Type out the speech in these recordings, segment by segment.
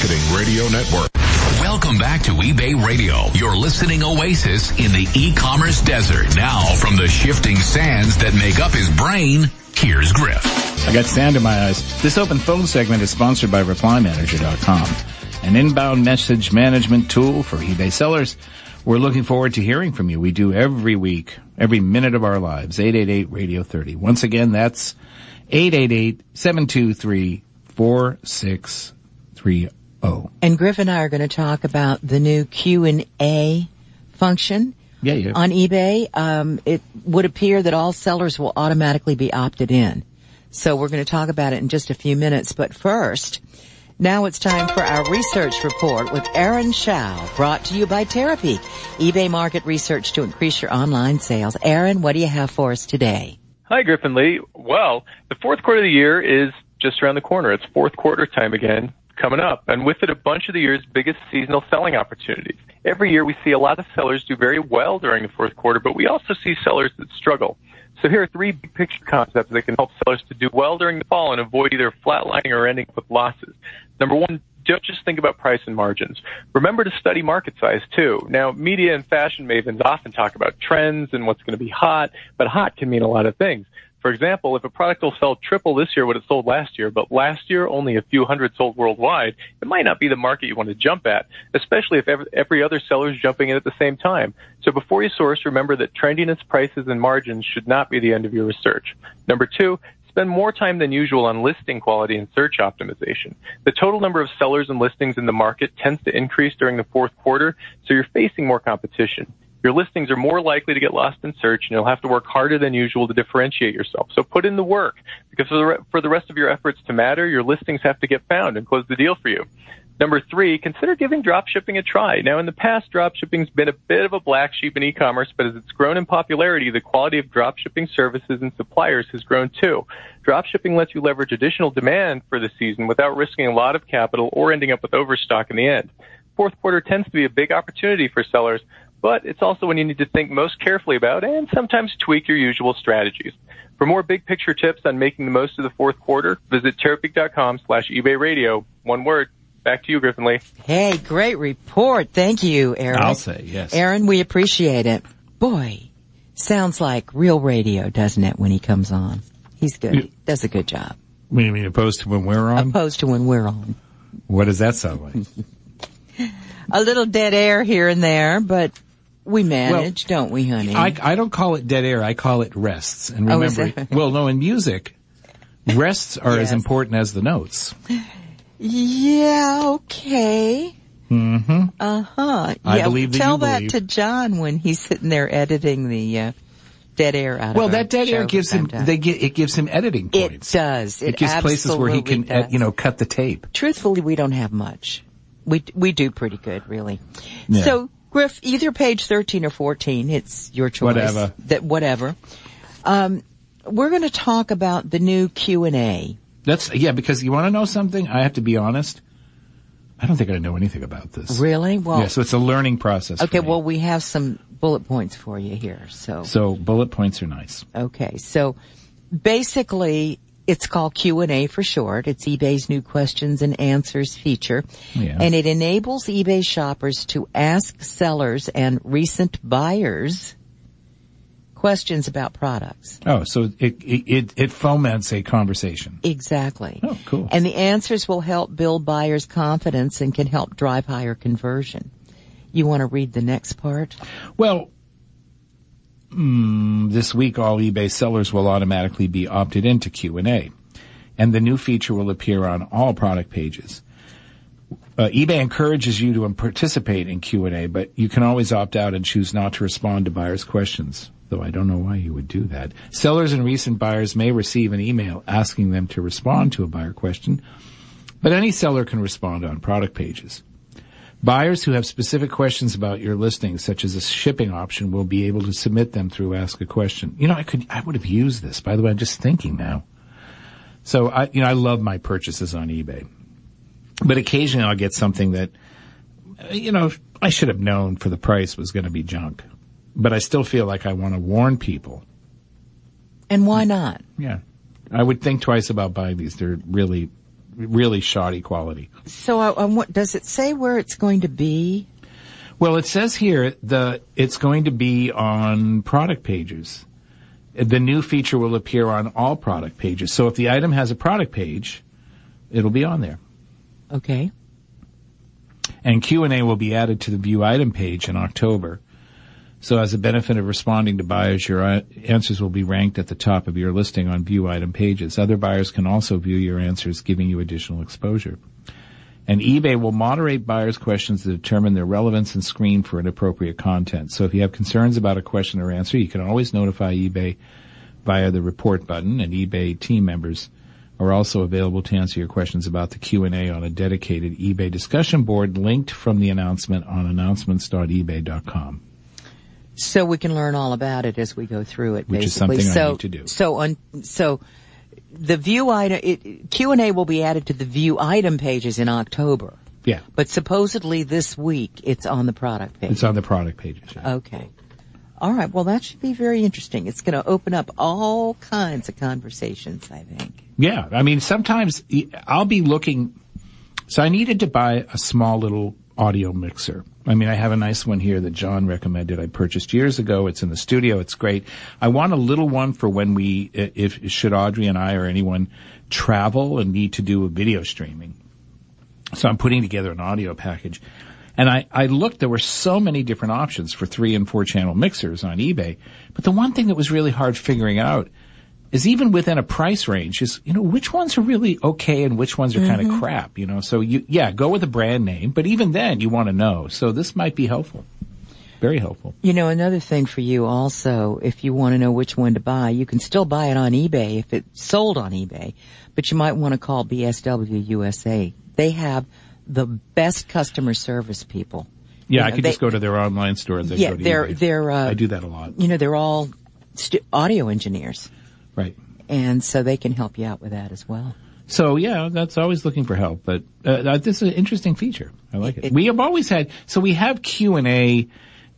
Marketing Radio Network. Welcome back to eBay Radio, your listening oasis in the e-commerce desert. Now, from the shifting sands that make up his brain, here's Griff. I got sand in my eyes. This open phone segment is sponsored by ReplyManager.com, an inbound message management tool for eBay sellers. We're looking forward to hearing from you. We do every week, every minute of our lives. 888 Radio 30. Once again, that's 888 723 4630. And Griff and I are going to talk about the new Q and A function. Yeah, yeah. On eBay, um, it would appear that all sellers will automatically be opted in. So we're going to talk about it in just a few minutes. But first, now it's time for our research report with Aron Hsiao, brought to you by Terapeak, eBay market research to increase your online sales. Aaron, what do you have for us today? Hi, Griffin Lee. Well, the fourth quarter of the year is just around the corner. It's fourth quarter time again coming up, and with it, a bunch of the year's biggest seasonal selling opportunities. Every year, we see a lot of sellers do very well during the fourth quarter, but we also see sellers that struggle. So here are three big picture concepts that can help sellers to do well during the fall and avoid either flatlining or ending up with losses. Number one, don't just think about price and margins. Remember to study market size too. Now, media and fashion mavens often talk about trends and what's going to be hot, but hot can mean a lot of things. For example, if a product will sell triple this year what it sold last year, but last year only a few hundred sold worldwide, it might not be the market you want to jump at, especially if every other seller is jumping in at the same time. So before you source, remember that trendiness, prices, and margins should not be the end of your research. Number two, spend more time than usual on listing quality and search optimization. The total number of sellers and listings in the market tends to increase during the fourth quarter, so you're facing more competition your listings are more likely to get lost in search and you'll have to work harder than usual to differentiate yourself. So put in the work because for the, rest of your efforts to matter, your listings have to get found and close the deal for you. Number three, consider giving dropshipping a try. Now, in the past, dropshipping's been a bit of a black sheep in e-commerce, but as it's grown in popularity, the quality of dropshipping services and suppliers has grown too. Dropshipping lets you leverage additional demand for the season without risking a lot of capital or ending up with overstock in the end. Fourth quarter tends to be a big opportunity for sellers, but it's also when you need to think most carefully about and sometimes tweak your usual strategies. For more big picture tips on making the most of the fourth quarter, visit terapeak.com slash eBay radio. One word. Back to you, Griffin Lee. Hey, great report. Thank you, Aron. I'll say yes. Aron, we appreciate it. Boy, sounds like real radio, doesn't it, when he comes on? He's good. He does a good job. You mean opposed to when we're on? Opposed to when we're on. What does that sound like? a little dead air here and there, but we manage, well, don't we, honey? I, I don't call it dead air. I call it rests. And Oh, remember, well, no, in music, rests are Yes. as important as the notes. Yeah, okay. Mm-hmm. Uh huh. I yeah, believe that tell that believe. to John when he's sitting there editing the uh, dead air out. Well, that dead air gives him, time to time. they get, it gives him editing It does. It, It gives places where he can, you know, cut the tape. Truthfully, we don't have much. We we do pretty good, really. Yeah. So, Griff, either page thirteen or fourteen, it's your choice. Whatever. That whatever. Um, we're going to talk about the new Q and A. That's, yeah, because you want to know something? I have to be honest. I don't think I know anything about this. Really? Well, yeah, so it's a learning process. okay. Well, we have some bullet points for you here. So, So bullet points are nice. Okay, so basically, it's called Q and A for short. It's eBay's new questions and answers feature, Yeah. and it enables eBay shoppers to ask sellers and recent buyers questions about products. Oh, so it, it, it, it foments a conversation. Exactly. Oh, cool. And the answers will help build buyers' confidence and can help drive higher conversion. You want to read the next part? Well, mm, this week all eBay sellers will automatically be opted into Q&A, and the new feature will appear on all product pages. Uh, eBay encourages you to participate in Q&A, but you can always opt out and choose not to respond to buyers' questions, though I don't know why you would do that. Sellers and recent buyers may receive an email asking them to respond to a buyer question, but any seller can respond on product pages. Buyers who have specific questions about your listing, such as a shipping option, will be able to submit them through Ask a Question. You know, I could, I would have used this. By the way, I'm just thinking now. So I, you know, I love my purchases on eBay, but occasionally I'll get something that, you know, I should have known for the price was going to be junk, but I still feel like I want to warn people. And why not? Yeah. I would think twice about buying these. They're really really shoddy quality. So, I, I want- does it say where it's going to be? Well, it says here the it's going to be on product pages. The new feature will appear on all product pages. So if the item has a product page, it'll be on there. Okay. And Q&A will be added to the view item page in October. So as a benefit of responding to buyers, your uh, answers will be ranked at the top of your listing on view item pages. Other buyers can also view your answers, giving you additional exposure. And eBay will moderate buyers' questions to determine their relevance and screen for inappropriate content. So if you have concerns about a question or answer, you can always notify eBay via the report button and eBay team members are also available to answer your questions about the Q&A on a dedicated eBay discussion board linked from the announcement on announcements.ebay.com. So we can learn all about it as we go through it, Which is basically. something I so, need to do. So on, so the view item, it, Q&A will be added to the view item pages in October. Yeah. But supposedly this week it's on the product page. It's on the product pages. yeah. Okay. All right. Well, that should be very interesting. It's going to open up all kinds of conversations, I think. Yeah, I mean, sometimes I'll be looking. So I needed to buy a small little audio mixer. I mean, I have a nice one here that John recommended. I purchased years ago. It's in the studio. It's great. I want a little one for when we, if should Audrey and I or anyone travel and need to do a video streaming. So I'm putting together an audio package. And I, I looked, there were so many different options for three and four channel mixers on eBay. But the one thing that was really hard figuring out is even within a price range is, you know, which ones are really okay and which ones are kind of crap, you know? So you, yeah, go with a brand name, but even then you want to know. So this might be helpful. Very helpful. You know, another thing for you also, if you want to know which one to buy, you can still buy it on eBay if it's sold on eBay, but you might want to call BSW USA. They have the best customer service people. Yeah, You I know, could they- just go to their online store and Yeah, go to they're eBay. they're uh, I do that a lot. You know, they're all stu- audio engineers, Right. and so they can help you out with that as well. So yeah, that's always looking for help, but uh, this is an interesting feature. I like it. It- We have always had so we have Q and A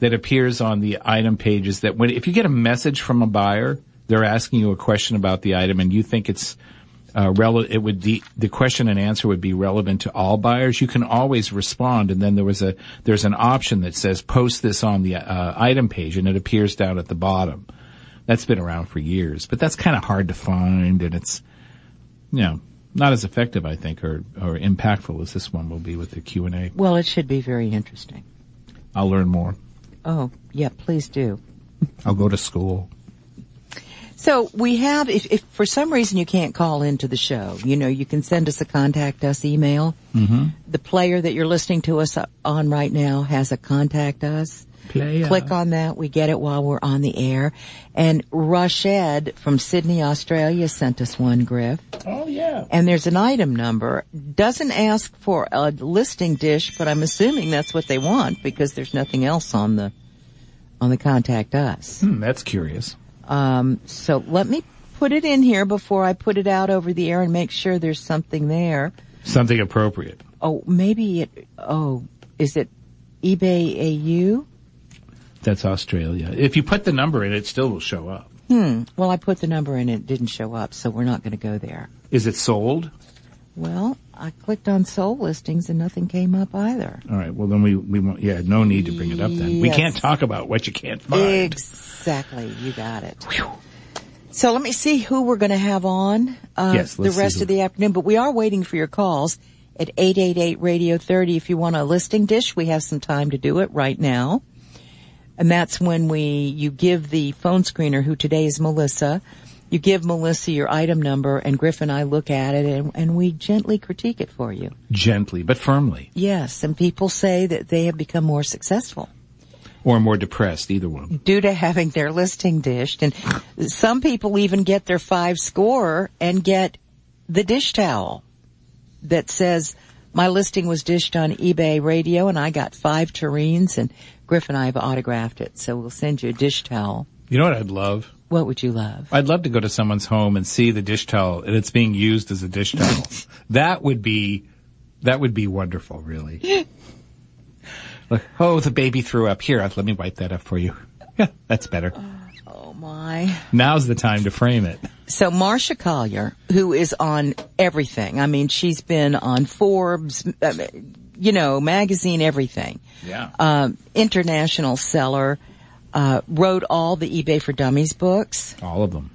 that appears on the item pages. That when if you get a message from a buyer, they're asking you a question about the item, and you think it's uh, rele- it would the the question and answer would be relevant to all buyers. You can always respond, and then there was a there's an option that says post this on the uh, item page, and it appears down at the bottom. That's been around for years, but that's kind of hard to find, and it's you know, not as effective, I think, or, or impactful as this one will be with the Q&A. Well, it should be very interesting. I'll learn more. Oh, yeah, please do. I'll go to school. So we have, if, if for some reason you can't call into the show, you know, you can send us a contact us email. Mm-hmm. The player that you're listening to us on right now has a contact us. Player. Click on that. We get it while we're on the air. And Rashed from Sydney, Australia sent us one, Griff. Oh, yeah. And there's an item number. Doesn't ask for a listing dish, but I'm assuming that's what they want because there's nothing else on the, on the contact us. Hmm, that's curious. Um, so let me put it in here before I put it out over the air and make sure there's something there. Something appropriate. Oh, maybe it, oh, is it eBay AU? That's Australia. If you put the number in, it still will show up. Hmm. Well, I put the number in and it didn't show up, so we're not going to go there. Is it sold? Well, I clicked on soul listings and nothing came up either. All right. Well, then we, we won't, yeah, no need to bring it up then. We Yes. can't talk about what you can't find. Exactly, you got it. So let me see who we're going to have on uh, Yes, the let's see rest who- of the afternoon. But we are waiting for your calls at 888 Radio 30. If you want a listing dish, we have some time to do it right now. And that's when we, you give the phone screener, who today is Melissa, you give Melissa your item number and Griff and I look at it and, and we gently critique it for you. Gently, but firmly. Yes, and people say that they have become more successful. Or more depressed, either one. due to having their listing dished. And some people even get their five score and get the dish towel that says, my listing was dished on eBay radio and I got five tureens and Griff and I have autographed it. So we'll send you a dish towel. You know what I'd love? What would you love? I'd love to go to someone's home and see the dish towel and it's being used as a dish towel. that would be, that would be wonderful, really. Like, oh, the baby threw up. Here, let me wipe that up for you. Yeah, that's better. Oh, oh my. Now's the time to frame it. So Marsha Collier, who is on everything. I mean, she's been on Forbes, you know, magazine, everything. Yeah. Um, international seller, uh, wrote all the eBay for Dummies books. All of them.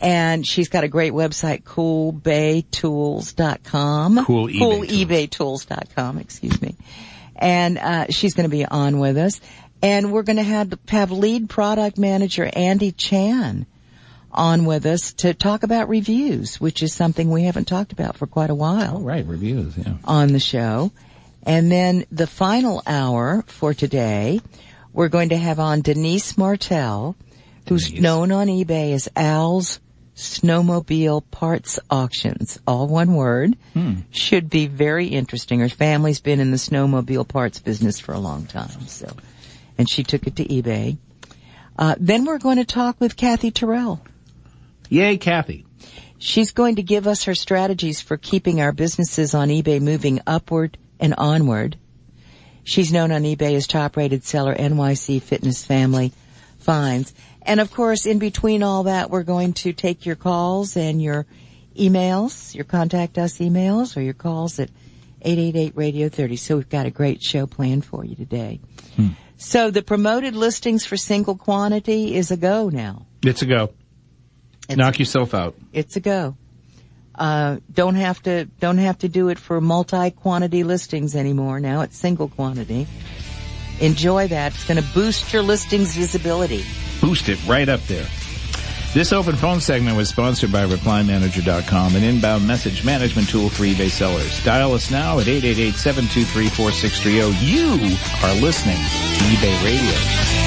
And she's got a great website, coolbaytools.com. Cool eBay Tools. CoolEbayTools.com, excuse me. And, uh, she's going to be on with us. And we're going to have, have lead product manager Andy Chan on with us to talk about reviews, which is something we haven't talked about for quite a while Oh, right. Reviews. Yeah. on the show. And then the final hour for today, we're going to have on Denise Martell, who's Denise. known on eBay as Al's Snowmobile Parts Auctions. All one word. Should be very interesting. Her family's been in the snowmobile parts business for a long time, so, and she took it to eBay. Uh, then we're going to talk with Kathy Terrell. Yay, Kathy. She's going to give us her strategies for keeping our businesses on eBay moving upward and onward. She's known on eBay as top rated seller NYC Fitness Family Finds. And of course, in between all that, we're going to take your calls and your emails, your contact us emails or your calls at 888 Radio 30. So we've got a great show planned for you today. Hmm. So the promoted listings for single quantity is a go now. It's a go. It's Knock yourself out. it's a go. Uh, don't have to, don't have to do it for multi-quantity listings anymore. Now it's single quantity. Enjoy that. It's going to boost your listings visibility. Boost it right up there. This open phone segment was sponsored by ReplyManager.com, an inbound message management tool for eBay sellers. Dial us now at 888-723-4630. You are listening to eBay Radio.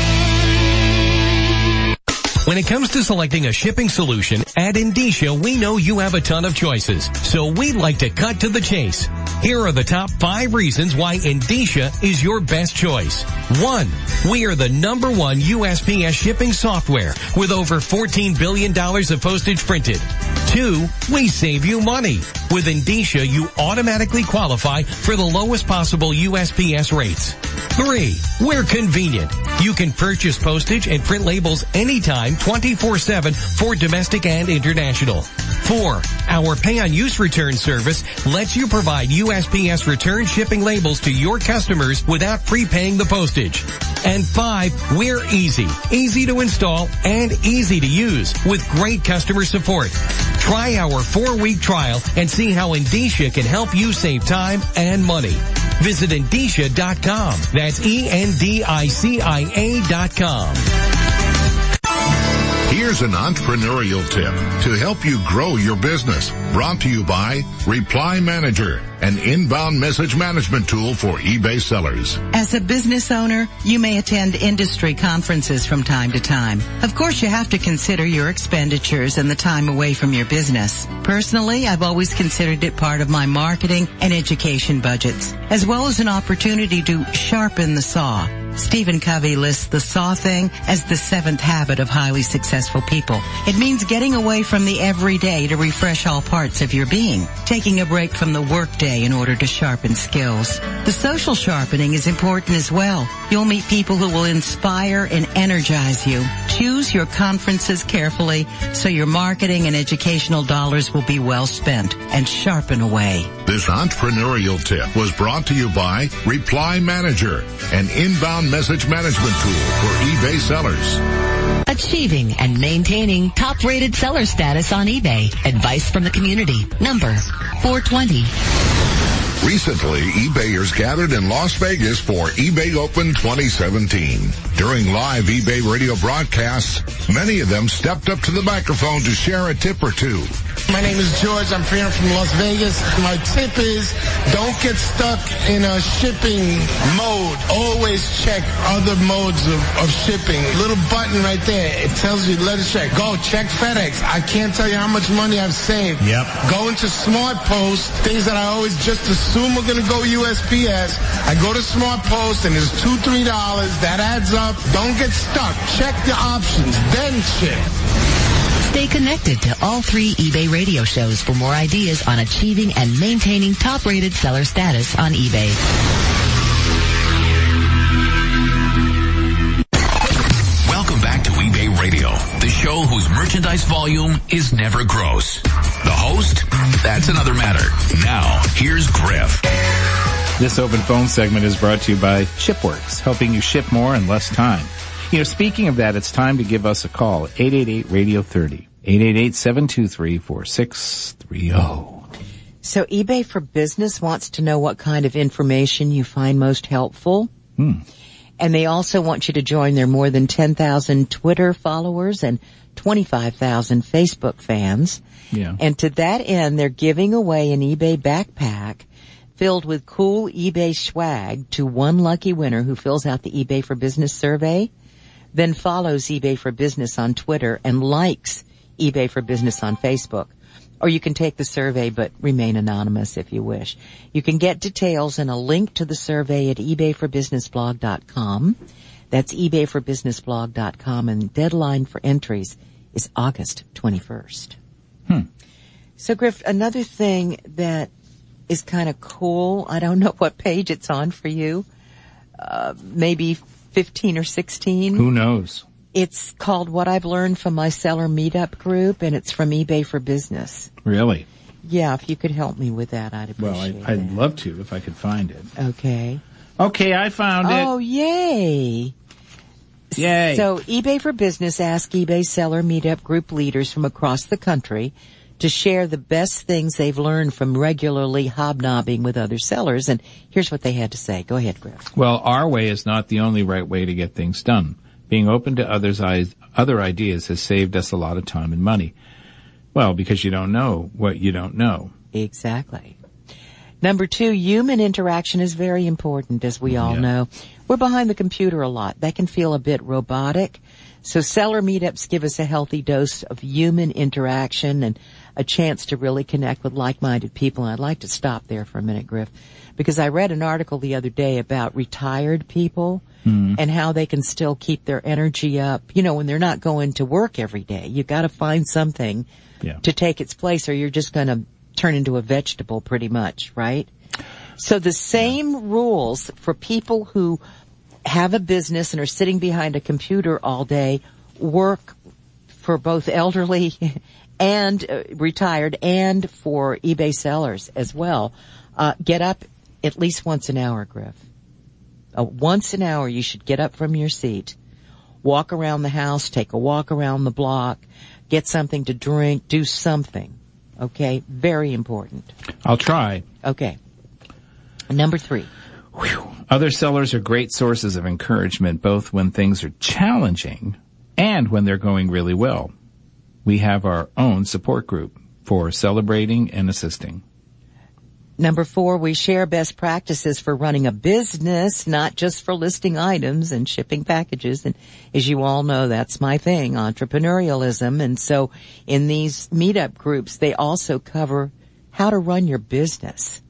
When it comes to selecting a shipping solution, at Endicia, we know you have a ton of choices. So we'd like to cut to the chase. Here are the top five reasons why Endicia is your best choice. One, we are the number one USPS shipping software with over $14 billion of postage printed. Two, we save you money. With Endicia, you automatically qualify for the lowest possible USPS rates. Three, we're convenient. You can purchase postage and print labels anytime 24-7 for domestic and international. Four, our pay-on-use return service lets you provide USPS return shipping labels to your customers without prepaying the postage. And five, we're easy. Easy to install and easy to use with great customer support. Try our four-week trial and see how Endicia can help you save time and money. Visit Endicia.com. That's E-N-D-I-C-I-A dot com. Here's an entrepreneurial tip to help you grow your business. Brought to you by Reply Manager, an inbound message management tool for eBay sellers. As a business owner, you may attend industry conferences from time to time. Of course, you have to consider your expenditures and the time away from your business. Personally, I've always considered it part of my marketing and education budgets, as well as an opportunity to sharpen the saw. Stephen Covey lists the saw thing as the seventh habit of highly successful people. It means getting away from the everyday to refresh all parts of your being, taking a break from the workday in order to sharpen skills. The social sharpening is important as well. You'll meet people who will inspire and energize you. Choose your conferences carefully so your marketing and educational dollars will be well spent and sharpen away. This entrepreneurial tip was brought to you by Reply Manager, an inbound message management tool for eBay sellers. Achieving and maintaining top rated seller status on eBay. Advice from the community. Number 420. Recently, eBayers gathered in Las Vegas for eBay Open 2017. During live eBay radio broadcasts, many of them stepped up to the microphone to share a tip or two. My name is George. I'm here from Las Vegas. My tip is don't get stuck in a shipping mode. Always check other modes of, of shipping. Little button right there. It tells you let it check. Go check FedEx. I can't tell you how much money I've saved. Yep. Go into Smart Post. Things that I always just assume are going to go USPS. I go to Smart Post and it's two, three dollars. That adds up. Don't get stuck. Check the options. Then ship. Stay connected to all three eBay radio shows for more ideas on achieving and maintaining top rated seller status on eBay. Welcome back to eBay Radio, the show whose merchandise volume is never gross. The host? That's another matter. Now, here's Griff. This open phone segment is brought to you by ShipWorks, helping you ship more in less time. You know, speaking of that, it's time to give us a call. 888-Radio-30. 888-723-4630. So eBay for Business wants to know what kind of information you find most helpful. Hmm. And they also want you to join their more than 10,000 Twitter followers and 25,000 Facebook fans. Yeah. And to that end, they're giving away an eBay backpack filled with cool eBay swag to one lucky winner who fills out the eBay for Business survey, then follows eBay for Business on Twitter and likes eBay for Business on Facebook. Or you can take the survey but remain anonymous if you wish. You can get details and a link to the survey at ebayforbusinessblog.com. That's ebayforbusinessblog.com and deadline for entries is August 21st. Hmm. So Griff, another thing that is kind of cool, I don't know what page it's on for you, uh, maybe 15 or 16. Who knows? It's called What I've Learned from My Seller Meetup group and it's from eBay for Business. Really? Yeah, if you could help me with that, I'd appreciate it. Well, I, I'd, love to if I could find it. it. Okay. Okay, I found it. Oh, Yay. So eBay for Business asked eBay seller meetup group leaders from across the country to share the best things they've learned from regularly hobnobbing with other sellers. And here's what they had to say. Go ahead, Griff. Well, our way is not the only right way to get things done. Being open to others' eyes, other ideas has saved us a lot of time and money. Well, because you don't know what you don't know. Exactly. Number two, human interaction is very important, as we all Yeah. know. We're behind the computer a lot. That can feel a bit robotic. So seller meetups give us a healthy dose of human interaction and a chance to really connect with like-minded people. And I'd like to stop there for a minute, Griff, because I read an article the other day about retired people hmm. and how they can still keep their energy up. You know, when they're not going to work every day, you've got to find something Yeah. to take its place or you're just going to turn into a vegetable pretty much, right? So the same rules for people who have a business and are sitting behind a computer all day work for both elderly and uh, retired and for eBay sellers as well. Uh, get up at least once an hour, Griff. Uh, once an hour you should get up from your seat, walk around the house, take a walk around the block, get something to drink, do something. Okay? Very important. I'll try. Okay. Number three. Other sellers are great sources of encouragement both when things are challenging and when they're going really well. We have our own support group for celebrating and assisting. Number four, we share best practices for running a business, not just for listing items and shipping packages. And as you all know, that's my thing, entrepreneurialism. And so in these meetup groups, they also cover how to run your business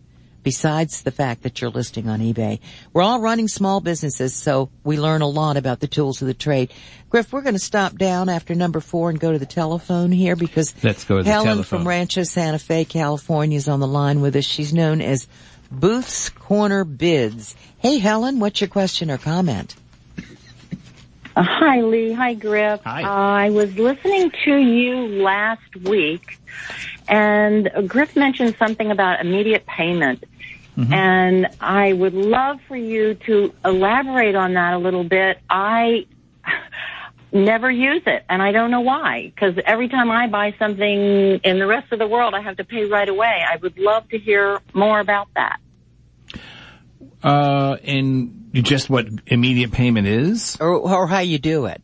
besides the fact that you're listing on eBay. We're all running small businesses, so we learn a lot about the tools of the trade. Griff, we're going to stop down after number four and go to the telephone here because Let's go to the Helen telephone. from Rancho Santa Fe, California is on the line with us. She's known as Booth's Corner Bids. Hey Helen, what's your question or comment? Uh, hi, Lee. Hi, Griff. Hi. Uh, I was listening to you last week, and Griff mentioned something about immediate payment. And I would love for you to elaborate on that a little bit. I never use it, and I don't know why. Because every time I buy something in the rest of the world, I have to pay right away. I would love to hear more about that. Uh, and just what immediate payment is? Or, or how you do it?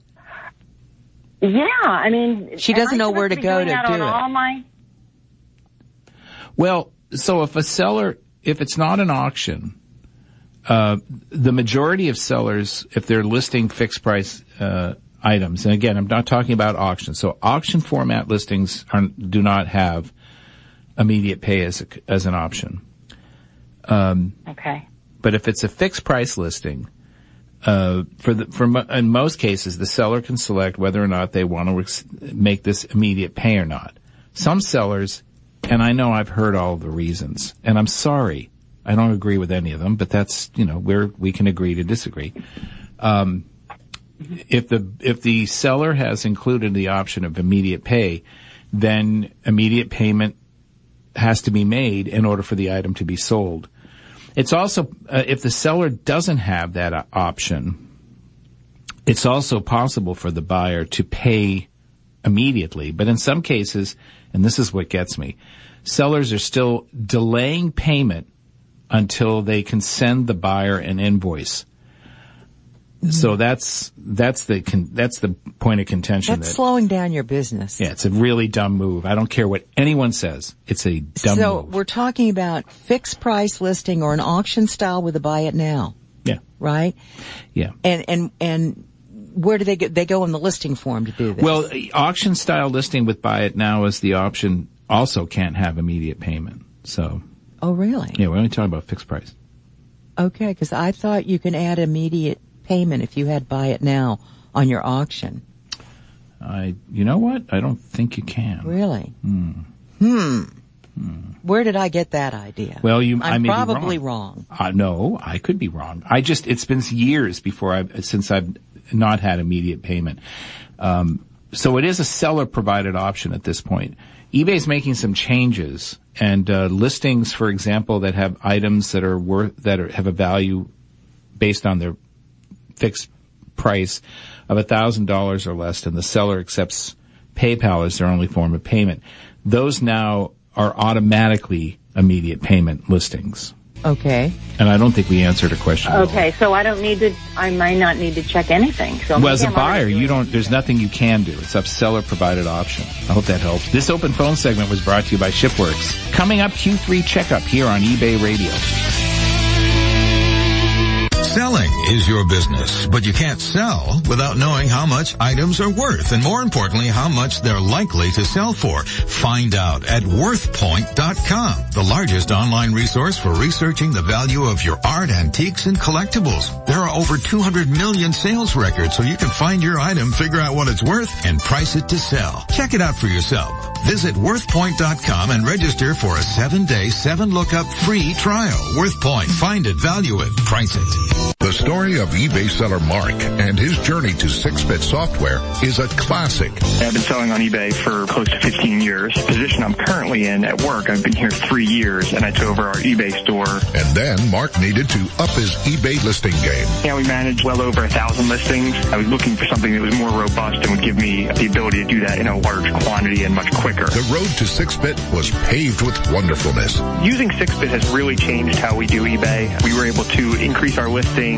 Yeah, I mean, She doesn't know where to go to do on it. All my Well, so if a seller, if it's not an auction, uh, the majority of sellers, if they're listing fixed price, uh, items, and again, I'm not talking about auctions. So auction format listings are, do not have immediate pay as, a, as an option. okay. But if it's a fixed price listing, uh, for the, for mo- in most cases, the seller can select whether or not they want to ex- make this immediate pay or not. Some sellers, and I know I've heard all the reasons, and I'm sorry, I don't agree with any of them, but that's, you know, where we can agree to disagree. Um, if the if the seller has included the option of immediate pay, then immediate payment has to be made in order for the item to be sold. It's also uh, if the seller doesn't have that option, it's also possible for the buyer to pay immediately, but in some cases, and this is what gets me, sellers are still delaying payment until they can send the buyer an invoice. Mm-hmm. So that's that's the con- that's the point of contention. That's that, slowing down your business. yeah, it's a really dumb move. I don't care what anyone says. It's a dumb so move. we're talking about fixed price listing or an auction style with a buy it now, Yeah, right? yeah. And and and where do they get? They go in the listing form to do this. Well, auction style listing with buy it now is the option. Also, can't have immediate payment. So oh really? yeah, we're only talking about fixed price. Okay, because I thought you can add immediate payment if you had buy it now on your auction. I, you know what? I don't think you can. Really? Hmm. Hmm. Where did I get that idea? Well, you, I'm I may probably be wrong. Uh, no, I could be wrong. I just, it's been years before I've, since I've not had immediate payment. Um, so it is a seller provided option at this point. eBay is making some changes and, uh, listings, for example, that have items that are worth, that are, have a value based on their fixed price of thousand dollars or less and the seller accepts PayPal as their only form of payment. Those now are automatically immediate payment listings. Okay. And I don't think we answered a question. Okay, so I don't need to. I might not need to check anything. So Well, as a maybe I'm buyer, you don't, there's nothing you can do. It's a seller provided option. I hope that helps. This open phone segment was brought to you by Shipworks. Coming up, Q3 checkup here on eBay Radio. Selling is your business, but you can't sell without knowing how much items are worth and more importantly, how much they're likely to sell for. Find out at worthpoint.com, the largest online resource for researching the value of your art, antiques, and collectibles. There are over 200 million sales records so you can find your item, figure out what it's worth, and price it to sell. Check it out for yourself. Visit worthpoint.com and register for a seven-day, seven-lookup free trial. WorthPoint. Find it, value it, price it. The story of eBay seller Mark and his journey to 6-bit software is a classic. I've been selling on eBay for close to 15 years. The position I'm currently in at work, I've been here three years and I took over our eBay store. And then Mark needed to up his eBay listing game. Yeah, we managed well over a thousand listings. I was looking for something that was more robust and would give me the ability to do that in a large quantity and much quicker. The road to 6-bit was paved with wonderfulness. Using 6-bit has really changed how we do eBay. We were able to increase our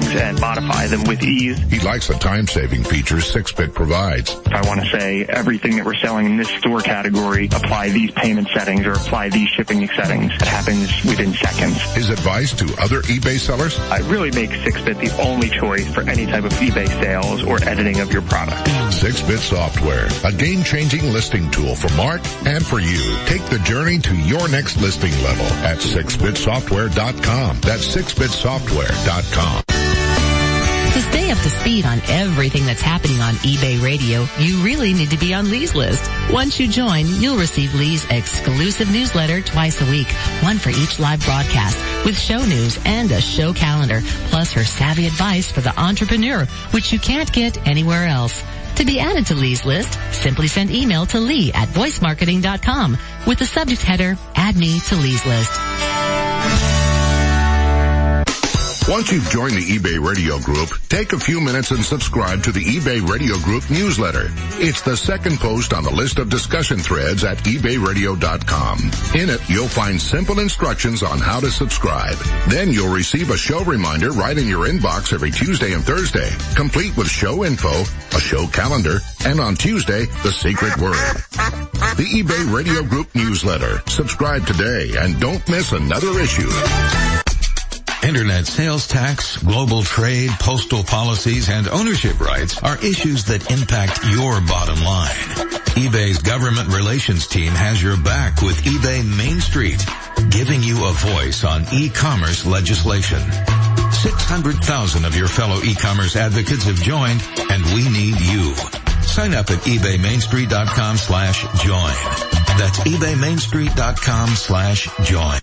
and modify them with ease. He likes the time-saving features 6-bit provides. If I want to say everything that we're selling in this store category, apply these payment settings or apply these shipping settings, it happens within seconds. His advice to other eBay sellers? I really make 6-bit the only choice for any type of eBay sales or editing of your product. 6-bit software, a game-changing listing tool for Mark and for you. Take the journey to your next listing level at 6bitsoftware.com. That's 6bitsoftware.com. To stay up to speed on everything that's happening on eBay Radio, you really need to be on Lee's list. Once you join, you'll receive Lee's exclusive newsletter twice a week, one for each live broadcast, with show news and a show calendar, plus her savvy advice for the entrepreneur, which you can't get anywhere else. To be added to Lee's list, simply send email to Lee at voicemarketing.com with the subject header, add me to Lee's list. Once you've joined the eBay Radio Group, take a few minutes and subscribe to the eBay Radio Group newsletter. It's the second post on the list of discussion threads at ebayradio.com. In it, you'll find simple instructions on how to subscribe. Then you'll receive a show reminder right in your inbox every Tuesday and Thursday, complete with show info, a show calendar, and on Tuesday, the secret word. The eBay Radio Group newsletter. Subscribe today and don't miss another issue. Internet sales tax, global trade, postal policies, and ownership rights are issues that impact your bottom line. eBay's government relations team has your back with eBay Main Street, giving you a voice on e-commerce legislation. 600,000 of your fellow e-commerce advocates have joined, and we need you. Sign up at ebaymainstreet.com slash join. That's ebaymainstreet.com slash join.